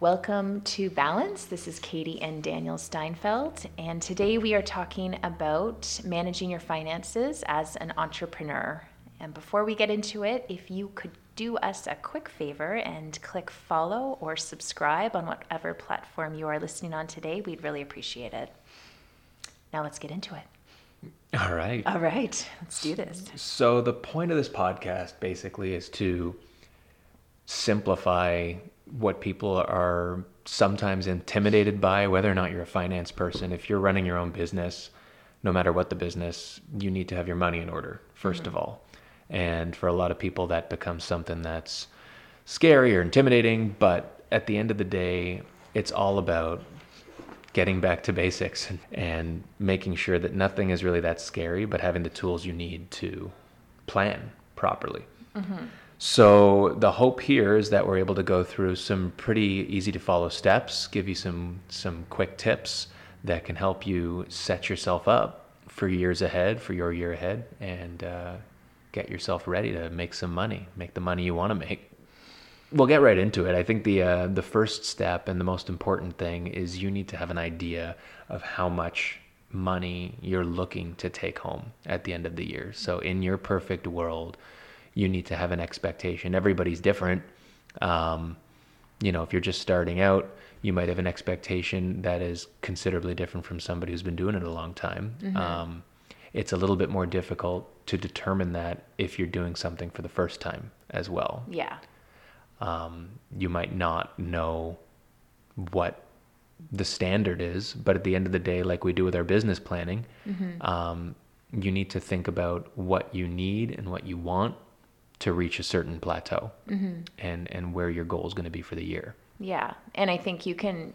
Welcome to Balance. This is Katie and Daniel Steinfeld, and today we are talking about managing your finances as an entrepreneur. And before we get into it, if you could do us a quick favor and click follow or subscribe on whatever platform you are listening on today, we'd really appreciate it. Now let's get into it. All right. All right, let's do this. So, the point of this podcast basically is to simplify what people are sometimes intimidated by, whether or not you're a finance person. If you're running your own business, no matter what the business, you need to have your money in order, 1st mm-hmm. of all. And for a lot of people, that becomes something that's scary or intimidating. But at the end of the day, it's all about getting back to basics and, and making sure that nothing is really that scary, but having the tools you need to plan properly. Mm-hmm. So the hope here is that we're able to go through some pretty easy to follow steps, give you some some quick tips that can help you set yourself up for years ahead, for your year ahead, and uh, get yourself ready to make some money, make the money you want to make. We'll get right into it. I think the uh, the first step and the most important thing is you need to have an idea of how much money you're looking to take home at the end of the year. So in your perfect world you need to have an expectation. Everybody's different. Um, you know, if you're just starting out, you might have an expectation that is considerably different from somebody who's been doing it a long time. Mm-hmm. Um, it's a little bit more difficult to determine that if you're doing something for the first time as well. Yeah. Um, you might not know what the standard is, but at the end of the day, like we do with our business planning, mm-hmm. um, you need to think about what you need and what you want to reach a certain plateau mm-hmm. and and where your goal is going to be for the year yeah and i think you can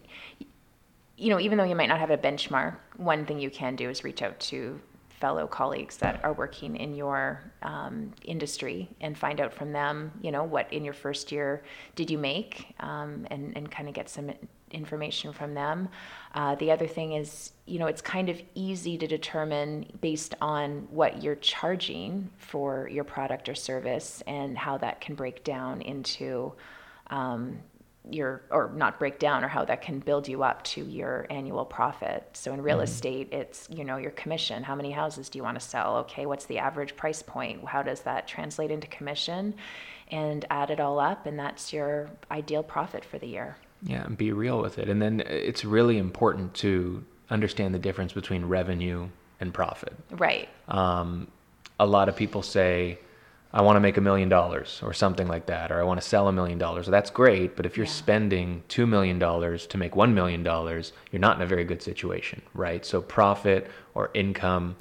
you know even though you might not have a benchmark one thing you can do is reach out to fellow colleagues that are working in your um, industry and find out from them you know what in your first year did you make um, and, and kind of get some information from them. Uh, the other thing is, you know, it's kind of easy to determine based on what you're charging for your product or service and how that can break down into um, your, or not break down, or how that can build you up to your annual profit. So in real mm-hmm. estate, it's, you know, your commission. How many houses do you want to sell? Okay, what's the average price point? How does that translate into commission? And add it all up, and that's your ideal profit for the year. Yeah, and be real with it. And then it's really important to understand the difference between revenue and profit. Right. Um, a lot of people say, I want to make a million dollars or something like that, or I want to sell a million dollars. That's great, but if you're yeah. spending $2 million to make $1 million, you're not in a very good situation, right? So, profit or income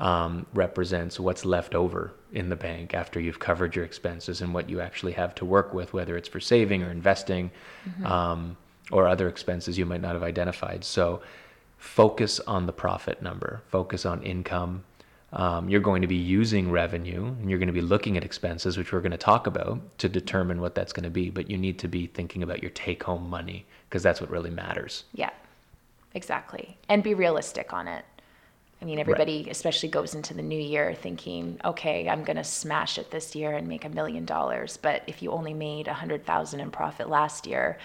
um, represents what's left over in the bank after you've covered your expenses and what you actually have to work with, whether it's for saving or investing mm-hmm. um, or other expenses you might not have identified. So focus on the profit number, focus on income. Um, you're going to be using revenue and you're going to be looking at expenses, which we're going to talk about to determine what that's going to be. But you need to be thinking about your take home money because that's what really matters. Yeah, exactly. And be realistic on it. I mean, everybody right. especially goes into the new year thinking, okay, I'm going to smash it this year and make a million dollars. But if you only made a hundred thousand in profit last year,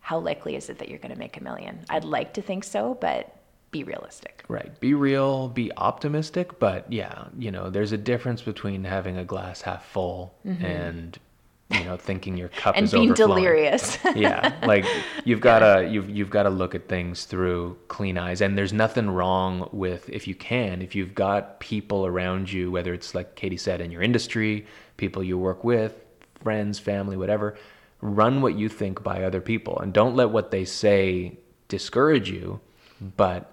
how likely is it that you're going to make a million? I'd like to think so, but be realistic. Right. Be real, be optimistic, but yeah, you know, there's a difference between having a glass half full mm-hmm. and you know, thinking your cup and is being delirious. yeah, like you've got to you've you've got to look at things through clean eyes, and there's nothing wrong with if you can, if you've got people around you, whether it's like Katie said in your industry, people you work with, friends, family, whatever, run what you think by other people, and don't let what they say discourage you, but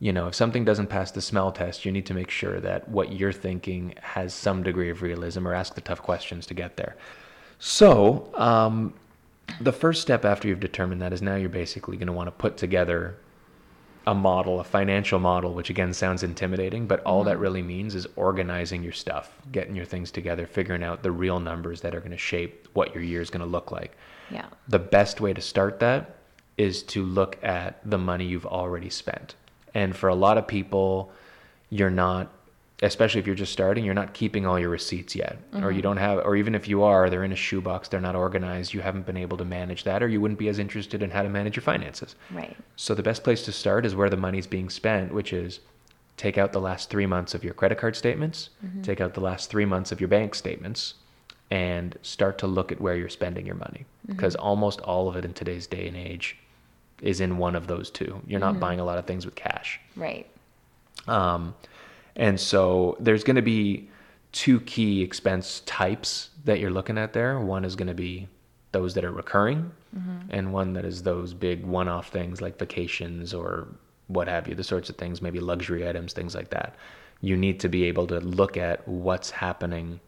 you know, if something doesn't pass the smell test, you need to make sure that what you're thinking has some degree of realism or ask the tough questions to get there. So, um, the first step after you've determined that is now you're basically going to want to put together a model, a financial model, which again sounds intimidating, but all mm-hmm. that really means is organizing your stuff, getting your things together, figuring out the real numbers that are going to shape what your year is going to look like. Yeah. The best way to start that is to look at the money you've already spent. And for a lot of people, you're not especially if you're just starting, you're not keeping all your receipts yet, or Mm-hmm. you don't have, or even if you are, they're in a shoebox, they're not organized, you haven't been able to manage that, or you wouldn't be as interested in how to manage your finances. Right. So the best place to start is where the money's being spent, which is take out the last three months of your credit card statements, take out the last three months of your bank statements, and start to look at where you're spending your money. Because almost all of it in today's day and age is in one of those two. You're not buying a lot of things with cash. Right. Um, and so there's going to be two key expense types that you're looking at there. One is going to be those that are recurring, mm-hmm. and one that is those big one off things like vacations or what have you, the sorts of things, maybe luxury items, things like that. You need to be able to look at what's happening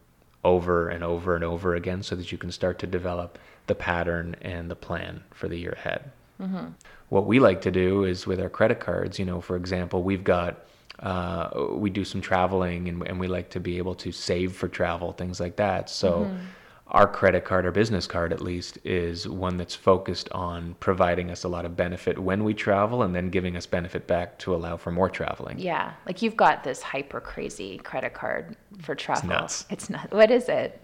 over and over and over again so that you can start to develop the pattern and the plan for the year ahead mm-hmm. what we like to do is with our credit cards you know for example we've got uh, we do some traveling and, and we like to be able to save for travel things like that so our credit card or business card at least is one that's focused on providing us a lot of benefit when we travel and then giving us benefit back to allow for more traveling Yeah. Like you've got this hyper crazy credit card for travel. It's nuts. It's not. What is it?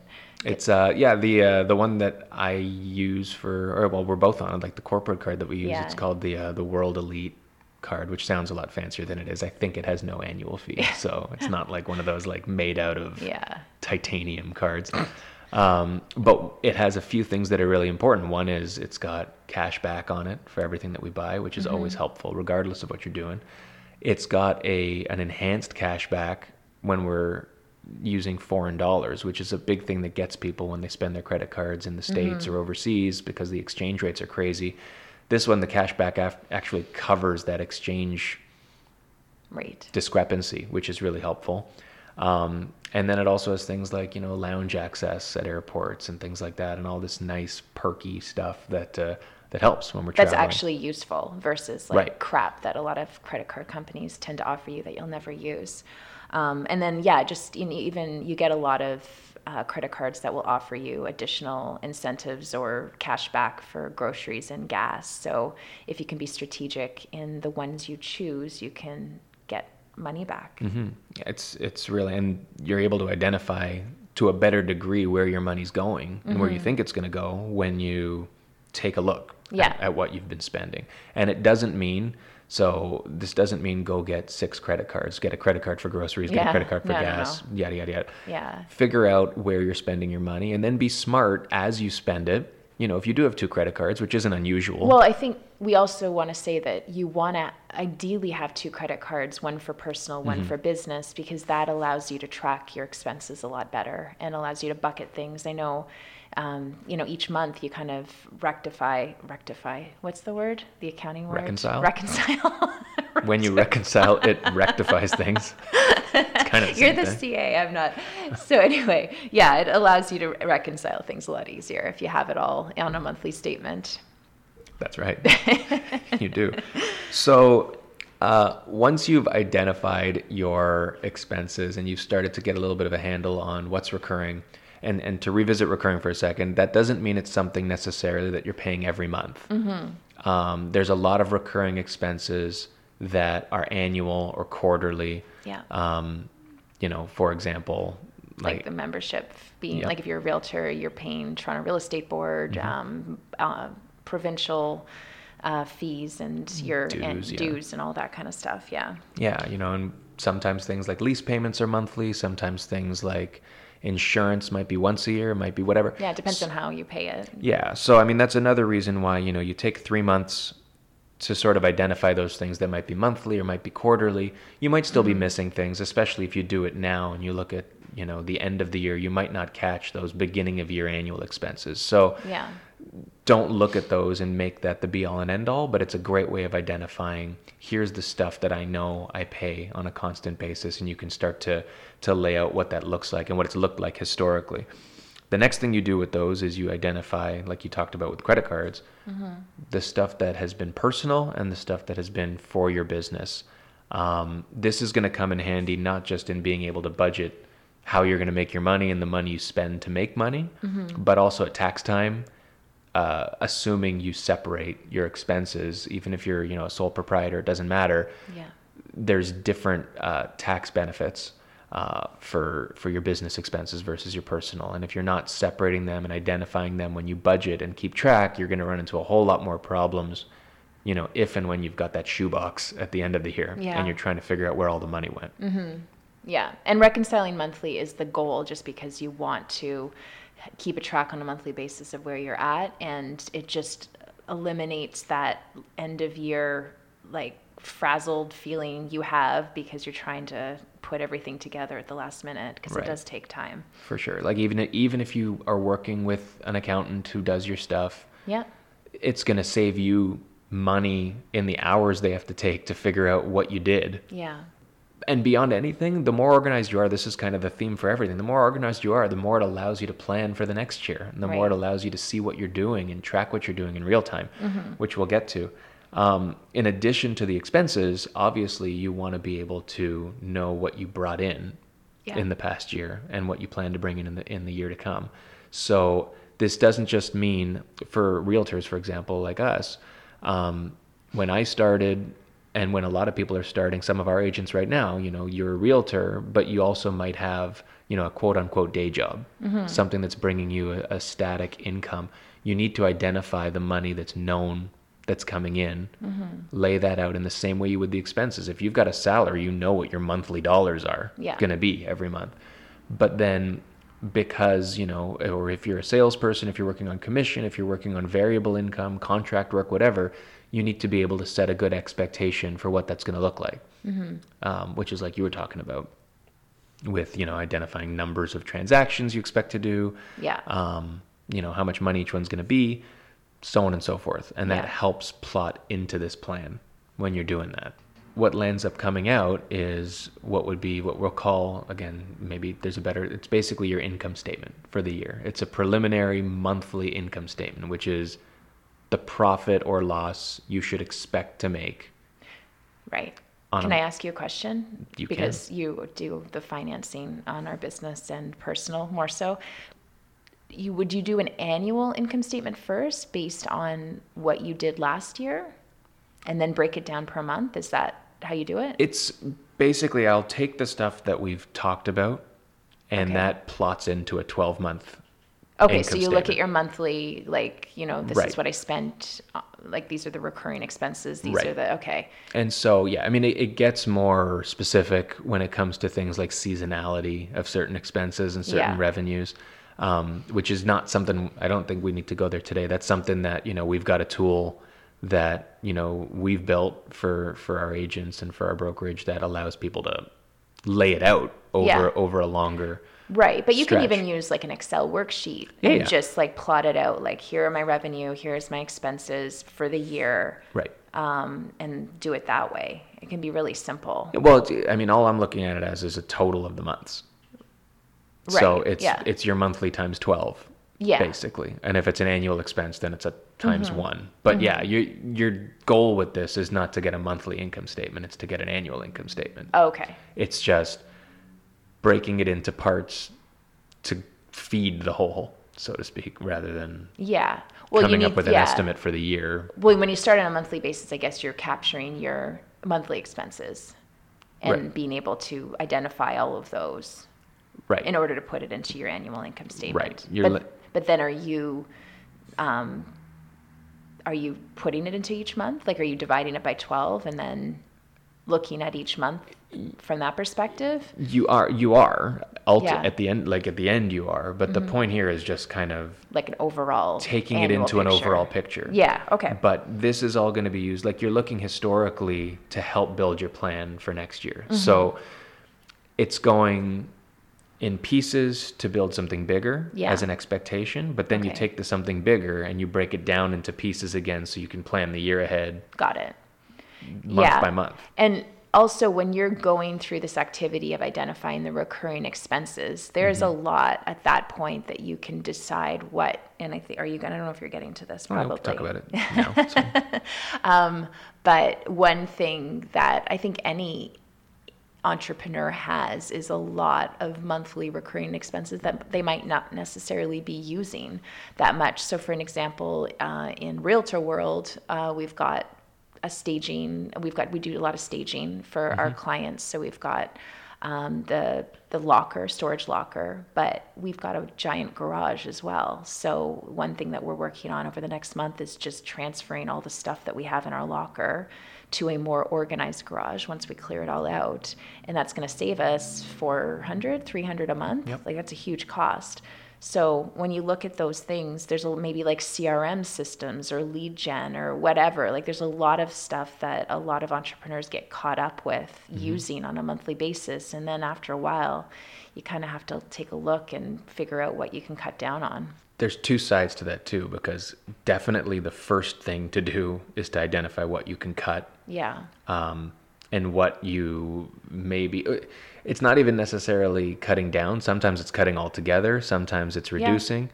It's uh yeah the uh, the one that I use for or well we're both on it like the corporate card that we use Yeah. it's called the uh, the World Elite card which sounds a lot fancier than it is. I think it has no annual fee so it's not like one of those like made out of Yeah. titanium cards. Um, but it has a few things that are really important. One is it's got cash back on it for everything that we buy which is always helpful regardless of what you're doing. It's got a an enhanced cash back when we're using foreign dollars, which is a big thing that gets people when they spend their credit cards in the states or overseas because the exchange rates are crazy. This one, the cashback af- actually covers that exchange rate discrepancy, which is really helpful. Um, and then it also has things like you know lounge access at airports and things like that, and all this nice perky stuff that uh, that helps when we're That's traveling. actually useful versus like Right. crap that a lot of credit card companies tend to offer you that you'll never use. Um, and then yeah, just know, even you get a lot of uh, credit cards that will offer you additional incentives or cash back for groceries and gas. So if you can be strategic in the ones you choose, you can get money back. hmm It's it's really, and you're able to identify to a better degree where your money's going and where you think it's going to go when you take a look Mm-hmm. Yeah. at, at what you've been spending. And it doesn't mean so. This doesn't mean go get six credit cards. Get a credit card for groceries. Get a credit card for No, no, gas. Yada yada yada. Yeah. Figure out where you're spending your money, and then be smart as you spend it. You know, if you do have two credit cards, which isn't unusual. Well, I think we also want to say that you want to ideally have two credit cards, one for personal, one mm-hmm. for business, because that allows you to track your expenses a lot better and allows you to bucket things. I know, um, you know, each month you kind of rectify, rectify. What's the word? The accounting word? Reconcile? Reconcile. when you reconcile, it rectifies things. It's kind of the You're the thing. CA. I'm not. So anyway, yeah, it allows you to reconcile things a lot easier if you have it all on a monthly statement. That's right. you do. So uh, once you've identified your expenses and you've started to get a little bit of a handle on what's recurring, and, and to revisit recurring for a second, that doesn't mean it's something necessarily that you're paying every month. Um, there's a lot of recurring expenses that are annual or quarterly. Yeah. Um, you know, for example, like, like, the membership being Yeah. like if you're a realtor you're paying toronto real estate board Mm-hmm. um, uh, provincial uh, fees and your Dues, and yeah. dues and all that kind of stuff yeah Yeah, you know, and sometimes things like lease payments are monthly. Sometimes things like insurance might be once a year, it might be whatever. yeah it depends on how you pay it Yeah, so I mean that's another reason why you know you take three months to sort of identify those things that might be monthly or might be quarterly. You might still be mm-hmm. missing things, especially if you do it now and you look at you know the end of the year. You might not catch those beginning of year annual expenses. So yeah don't look at those and make that the be all and end all, but it's a great way of identifying here's the stuff that I know I pay on a constant basis and you can start to to lay out what that looks like and what it's looked like historically. The next thing you do with those is you identify like you talked about with credit cards, the stuff that has been personal and the stuff that has been for your business. Um, this is going to come in handy not just in being able to budget how you're going to make your money and the money you spend to make money, but also at tax time uh, assuming you separate your expenses, even if you're you know a sole proprietor, it doesn't matter. yeah There's different uh, tax benefits. uh, for for your business expenses versus your personal. And if you're not separating them and identifying them when you budget and keep track, you're going to run into a whole lot more problems. You know, if and when you've got that shoebox at the end of the year Yeah. and you're trying to figure out where all the money went. Mm-hmm. Yeah, and reconciling monthly is the goal just because you want to keep a track on a monthly basis of where you're at and it just eliminates that end of year like frazzled feeling you have because you're trying to put everything together at the last minute because Right. it does take time. For sure. Like even even if you are working with an accountant who does your stuff, Yeah. it's going to save you money in the hours they have to take to figure out what you did. Yeah. And beyond anything, the more organized you are, this is kind of the theme for everything. The more organized you are, the more it allows you to plan for the next year. And the more it allows you to see what you're doing and track what you're doing in real time, which we'll get to. Um, in addition to the expenses, obviously you want to be able to know what you brought in Yeah. in the past year and what you plan to bring in in the, in the year to come. So this doesn't just mean for realtors, for example, like us. Um, when I started, and when a lot of people are starting, some of our agents right now, you know, you're a realtor, but you also might have, you know, a quote unquote day job, mm-hmm. something that's bringing you a, a static income. You need to identify the money that's known that's coming in, mm-hmm. lay that out in the same way you would the expenses. If you've got a salary, you know what your monthly dollars are Yeah. going to be every month. But then because, you know, or if you're a salesperson, if you're working on commission, if you're working on variable income, contract work, whatever, you need to be able to set a good expectation for what that's going to look like. Um, which is like you were talking about with, you know, identifying numbers of transactions you expect to do, Yeah. um, you know, how much money each one's going to be, so on and so forth. And that Yeah. helps plot into this plan when you're doing that. What lands up coming out is what would be what we'll call, again, maybe there's a better, it's basically your income statement for the year. It's a preliminary monthly income statement, which is the profit or loss you should expect to make. Right. Can a- I ask you a question? You can. because you do the financing on our business and personal more so. You would you do an annual income statement first based on what you did last year, and then break it down per month? Is that how you do it? It's basically, I'll take the stuff that we've talked about and Okay. that plots into a 12 month okay, so you look at your monthly, like you know, this Right. is what I spent. uh, Like these are the recurring expenses. These Right. are the okay. And so, yeah, I mean, it, it gets more specific when it comes to things like seasonality of certain expenses and certain Yeah. revenues, um, which is not something I don't think we need to go there today. That's something that, you know, we've got a tool that, you know, we've built for, for our agents and for our brokerage that allows people to lay it out over, Yeah. over a longer. Right, but you can even use like an Excel worksheet Yeah, and yeah. just like plot it out. Like here are my revenue, here's my expenses for the year, Right. um, and do it that way. It can be really simple. Well, it's, I mean, all I'm looking at it as is a total of the months. so it's yeah. it's your monthly times twelve, Yeah. basically. And if it's an annual expense, then it's a times Mm-hmm. one. But yeah, your your goal with this is not to get a monthly income statement; it's to get an annual income statement. Okay. It's just breaking it into parts to feed the whole, so to speak, rather than Yeah. Well, coming you up with an yeah. estimate for the year. Well, when you start on a monthly basis, I guess you're capturing your monthly expenses and Right. being able to identify all of those Right. in order to put it into your annual income statement. Right. You're But, li- but then are you, um, are you putting it into each month? Like, are you dividing it by 12 and then looking at each month from that perspective? You are you are ulti- Yeah. Mm-hmm. at the end like at the end you are, but the point here is just kind of Like an overall taking it into an overall picture. Yeah. Okay. But this is all going to be used like you're looking historically to help build your plan for next year. Mm-hmm. So it's going in pieces to build something bigger Yeah. as an expectation, but then you take the something bigger and you break it down into pieces again so you can plan the year ahead Got it. month by month. And also, when you're going through this activity of identifying the recurring expenses, there's Mm-hmm. a lot at that point that you can decide what. And I think, are you going? I don't know if you're getting to this. Oh, Probably. we'll talk about it now. so. But one thing that I think any entrepreneur has is a lot of monthly recurring expenses that they might not necessarily be using that much. So, for an example, uh, in realtor world, uh, we've got a staging. We've got we do a lot of staging for our clients. So we've got um, the the locker, storage locker, but we've got a giant garage as well. So one thing that we're working on over the next month is just transferring all the stuff that we have in our locker to a more organized garage once we clear it all out and that's going to save us 400 300 a month Yep. like that's a huge cost so when you look at those things there's a, maybe like crm systems or lead gen or whatever like there's a lot of stuff that a lot of entrepreneurs get caught up with using on a monthly basis. And then after a while you kind of have to take a look and figure out what you can cut down on. There's two sides to that too, because definitely the first thing to do is to identify what you can cut. Yeah. Um, and what you maybe. It's not even necessarily cutting down. Sometimes it's cutting altogether. Sometimes it's reducing.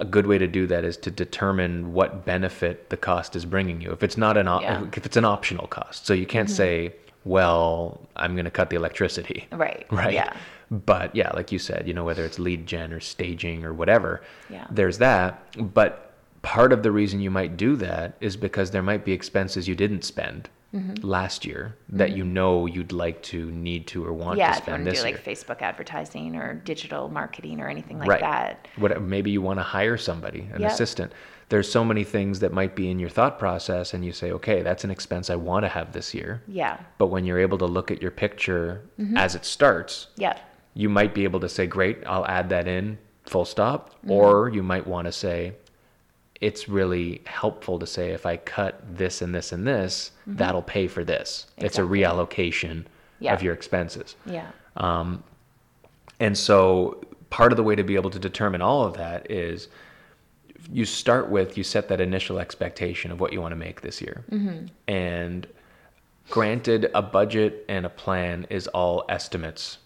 A good way to do that is to determine what benefit the cost is bringing you. If it's not an op- Yeah. Mm-hmm. if it's an optional cost, so you can't say, "Well, I'm going to cut the electricity." right right? yeah But yeah, like you said, you know, whether it's lead gen or staging or whatever, Yeah. there's that. But part of the reason you might do that is because there might be expenses you didn't spend Mm-hmm. last year that you know you'd like to, need to, or want yeah to if you spend want to this do year. like facebook advertising or digital marketing or anything like right. that What maybe you want to hire somebody, an Yep. assistant. There's so many things that might be in your thought process, and you say, okay, that's an expense I want to have this year. yeah But when you're able to look at your picture Mm-hmm. as it starts, yeah you might be able to say, great, I'll add that in, full stop. Or you might want to say, it's really helpful to say, if I cut this and this and this, that'll pay for this. It's a reallocation Yeah. of your expenses. yeah Um, And so part of the way to be able to determine all of that is you start with, you set that initial expectation of what you want to make this year. And granted, a budget and a plan is all estimates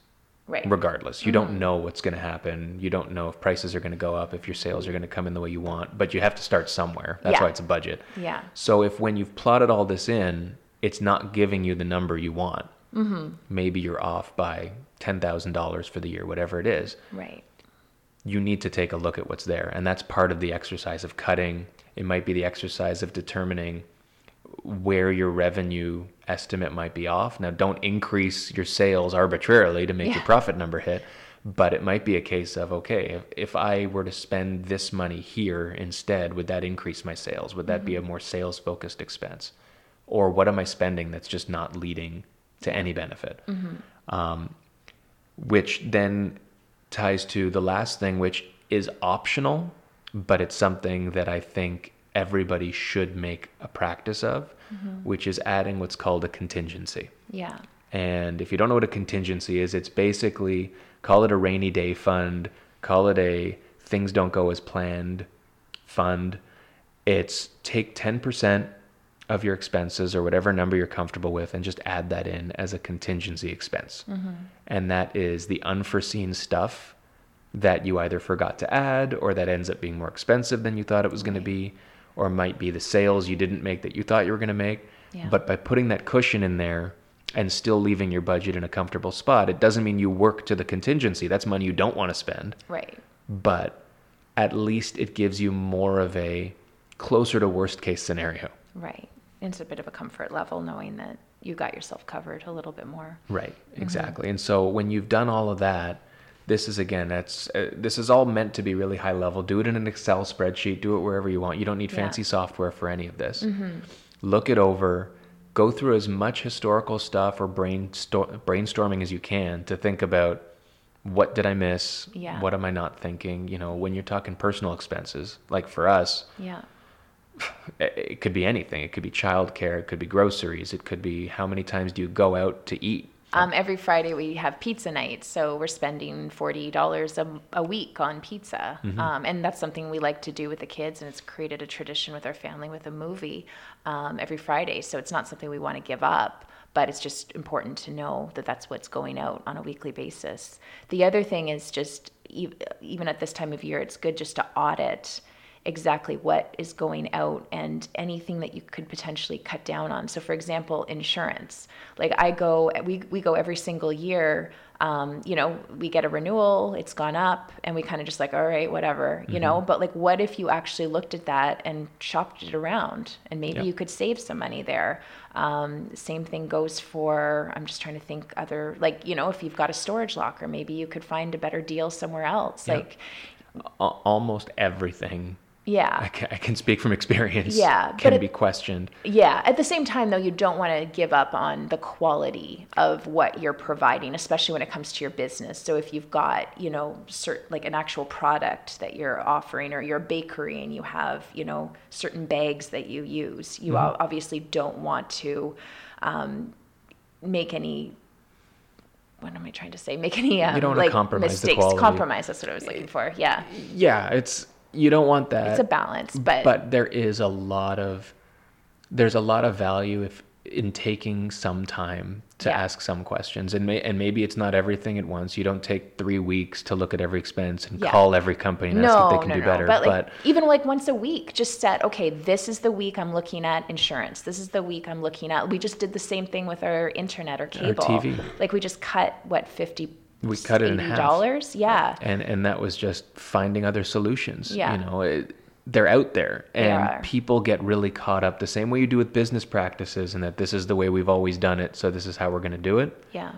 right regardless. You don't know what's going to happen. You don't know if prices are going to go up, if your sales are going to come in the way you want, but you have to start somewhere. That's Yeah. why it's a budget. yeah So if when you've plotted all this in, it's not giving you the number you want, Mm-hmm. maybe you're off by $10,000 for the year, whatever it is, right you need to take a look at what's there. And that's part of the exercise of cutting. It might be the exercise of determining where your revenue estimate might be off. Now, don't increase your sales arbitrarily to make your profit number hit, but it might be a case of okay, if, if I were to spend this money here instead, would that increase my sales? Would that be a more sales focused expense? Or what am I spending that's just not leading to any benefit? Um, which then ties to the last thing, which is optional, but it's something that I think everybody should make a practice of, mm-hmm. which is adding what's called a contingency. yeah And if you don't know what a contingency is, it's basically call it a rainy day fund, call it a things don't go as planned fund. It's take 10% of your expenses or whatever number you're comfortable with and just add that in as a contingency expense. Mm-hmm. And that is the unforeseen stuff that you either forgot to add or that ends up being more expensive than you thought it was going to be or might be the sales you didn't make that you thought you were going to make. Yeah. But by putting that cushion in there and still leaving your budget in a comfortable spot, it doesn't mean you work to the contingency. That's money you don't want to spend, right but at least it gives you more of a closer to worst case scenario. right it's a bit of a comfort level knowing that you got yourself covered a little bit more Right, mm-hmm. exactly. And so when you've done all of that, this is again, that's uh, this is all meant to be really high level. Do it in an Excel spreadsheet. Do it wherever you want. You don't need Yeah. fancy software for any of this. Look it over. Go through as much historical stuff or brainstorm, brainstorming as you can to think about what did I miss? Yeah. What am I not thinking? You know, when you're talking personal expenses, like for us, yeah it it could be anything. It could be childcare. It could be groceries. It could be how many times do you go out to eat? Um, every Friday we have pizza night, so we're spending forty dollars a a week on pizza, um, and that's something we like to do with the kids, and it's created a tradition with our family with a movie um, every Friday. So it's not something we want to give up, but it's just important to know that that's what's going out on a weekly basis. The other thing is just even at this time of year, it's good just to audit exactly what is going out and anything that you could potentially cut down on. So, for example, insurance. Like I go, we, we go every single year. Um, you know, we get a renewal, it's gone up, and we kind of just like, all right, whatever, you mm-hmm. know. But like, what if you actually looked at that and shopped it around, and maybe yep. you could save some money there? Um, same thing goes for, I'm just trying to think other, like, you know, if you've got a storage locker, maybe you could find a better deal somewhere else. Yep. Like, almost everything yeah. I can, I can speak from experience. Yeah. Can it, be questioned. Yeah. At the same time, though, you don't want to give up on the quality of what you're providing, especially when it comes to your business. So if you've got, you know, certain, like an actual product that you're offering or you're a bakery and you have, you know, certain bags that you use, you mm-hmm. obviously don't want to um, make any what am I trying to say? Make any um, you don't like compromise mistakes. Compromise. That's what I was looking for. Yeah. Yeah, it's you don't want that. It's a balance, but but there is a lot of there's a lot of value if in taking some time to yeah. ask some questions and may, and maybe it's not everything at once you don't take three weeks to look at every expense and yeah. call every company and no, ask if they can no, do no. better but, like, but even like once a week just set okay this is the week i'm looking at insurance this is the week i'm looking at we just did the same thing with our internet or cable our TV. like we just cut what 50 we cut it in half. Dollars? Yeah. And and that was just finding other solutions yeah. you know it, they're out there. And people get really caught up the same way you do with business practices and that this is the way we've always done it so this is how we're going to do it. Yeah.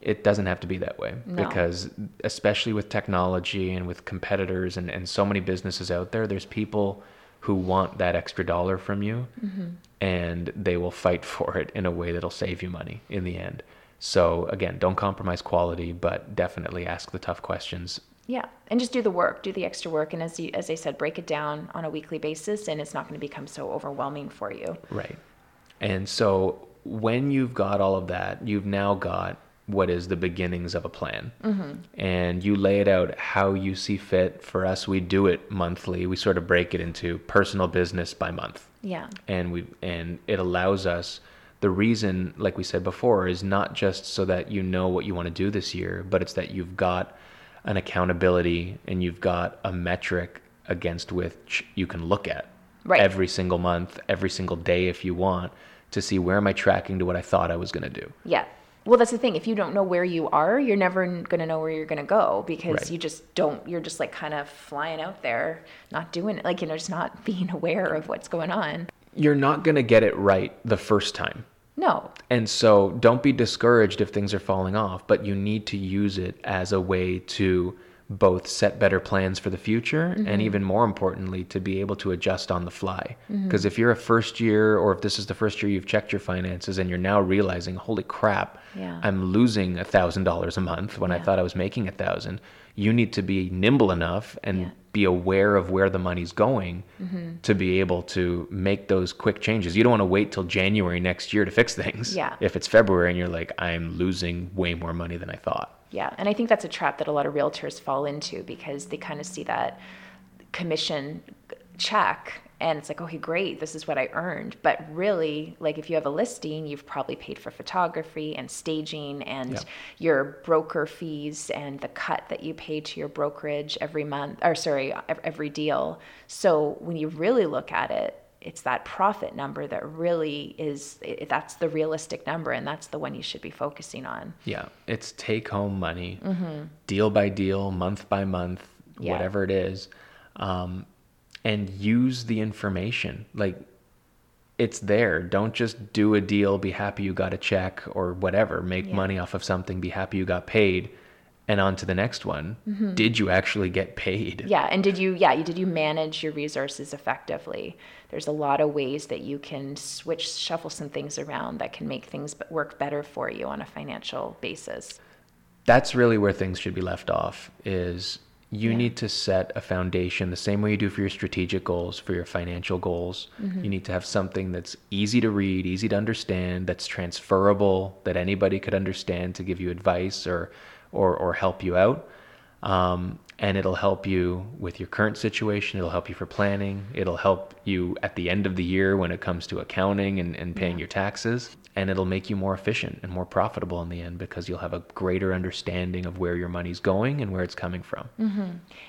It doesn't have to be that way no. because especially with technology and with competitors and, and so many businesses out there there's people who want that extra dollar from you mm-hmm. and they will fight for it in a way that'll save you money in the end so again, don't compromise quality, but definitely ask the tough questions. Yeah, and just do the work, do the extra work, and as you, as I said, break it down on a weekly basis, and it's not going to become so overwhelming for you. Right. And so when you've got all of that, you've now got what is the beginnings of a plan, mm-hmm. and you lay it out how you see fit. For us, we do it monthly. We sort of break it into personal business by month. Yeah. And we and it allows us the reason, like we said before, is not just so that you know what you want to do this year, but it's that you've got an accountability and you've got a metric against which you can look at right. every single month, every single day if you want to see where am I tracking to what I thought I was going to do. Yeah. Well, that's the thing. If you don't know where you are, you're never going to know where you're going to go because right. you just don't, you're just like kind of flying out there, not doing it, like, you know, just not being aware of what's going on. You're not going to get it right the first time. No. And so don't be discouraged if things are falling off, but you need to use it as a way to both set better plans for the future mm-hmm. and even more importantly to be able to adjust on the fly because mm-hmm. if you're a first year or if this is the first year you've checked your finances and you're now realizing holy crap yeah. i'm losing a thousand dollars a month when yeah. i thought i was making a thousand you need to be nimble enough and yeah. Be aware of where the money's going mm-hmm. to be able to make those quick changes. You don't want to wait till January next year to fix things. Yeah. If it's February and you're like, I'm losing way more money than I thought. Yeah. And I think that's a trap that a lot of realtors fall into because they kind of see that commission check and it's like okay great this is what i earned but really like if you have a listing you've probably paid for photography and staging and yeah. your broker fees and the cut that you pay to your brokerage every month or sorry every deal so when you really look at it it's that profit number that really is that's the realistic number and that's the one you should be focusing on yeah it's take home money mm-hmm. deal by deal month by month yeah. whatever it is um, and use the information. Like it's there. Don't just do a deal, be happy you got a check or whatever, make yeah. money off of something, be happy you got paid and on to the next one. Mm-hmm. Did you actually get paid? Yeah, and did you yeah, did you manage your resources effectively? There's a lot of ways that you can switch shuffle some things around that can make things work better for you on a financial basis. That's really where things should be left off is you yeah. need to set a foundation the same way you do for your strategic goals, for your financial goals. Mm-hmm. You need to have something that's easy to read, easy to understand, that's transferable, that anybody could understand to give you advice or or, or help you out. Um, and it'll help you with your current situation. It'll help you for planning. It'll help you at the end of the year when it comes to accounting and, and paying your taxes. And it'll make you more efficient and more profitable in the end because you'll have a greater understanding of where your money's going and where it's coming from.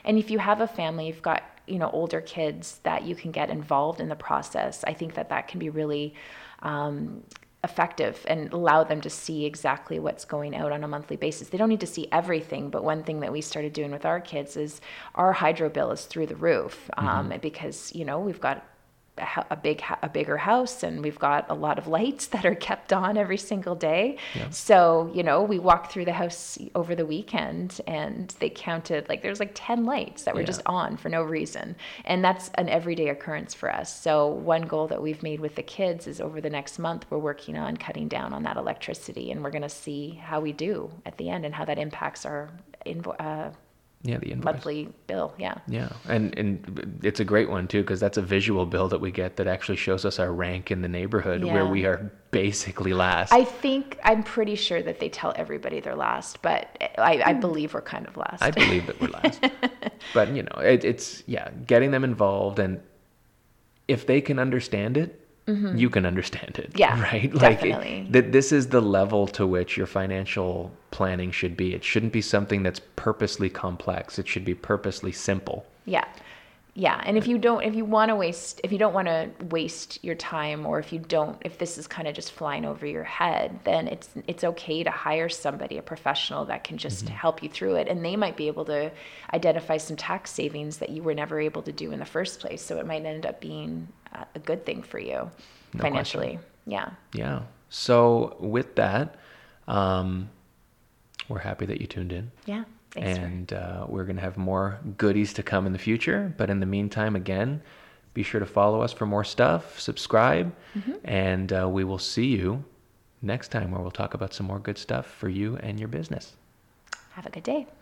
And if you have a family, you've got you know older kids that you can get involved in the process. I think that that can be really um, effective and allow them to see exactly what's going out on a monthly basis. They don't need to see everything, but one thing that we started doing with our kids is our hydro bill is through the roof um, because you know we've got a big a bigger house and we've got a lot of lights that are kept on every single day. So you know we walked through the house over the weekend and they counted like there's like 10 lights that were Yeah. just on for no reason. And that's an everyday occurrence for us. So one goal that we've made with the kids is over the next month we're working on cutting down on that electricity and we're going to see how we do at the end and how that impacts our invo- uh, Yeah, the invoice. monthly bill yeah Yeah, and and it's a great one too because that's a visual bill that we get that actually shows us our rank in the neighborhood where we are basically last. I think I'm pretty sure that they tell everybody they're last, but I, I believe we're kind of last. I believe that we're last. but you know, it, it's yeah, getting them involved, and if they can understand it, you can understand it. Mm-hmm. Yeah, right. Like it- definitely. that. This is the level to which your financial planning should be. It shouldn't be something that's purposely complex. It should be purposely simple. Yeah. Yeah. And if you don't, if you want to waste, if you don't want to waste your time or if you don't, if this is kind of just flying over your head, then it's, it's okay to hire somebody, a professional that can just help you through it. And they might be able to identify some tax savings that you were never able to do in the first place. So it might end up being a good thing for you No financially. Yeah. Yeah. So with that, um, we're happy that you tuned in. Yeah. Thanks. for- and uh, we're going to have more goodies to come in the future. But in the meantime, again, be sure to follow us for more stuff, subscribe, and uh, we will see you next time where we'll talk about some more good stuff for you and your business. have a good day.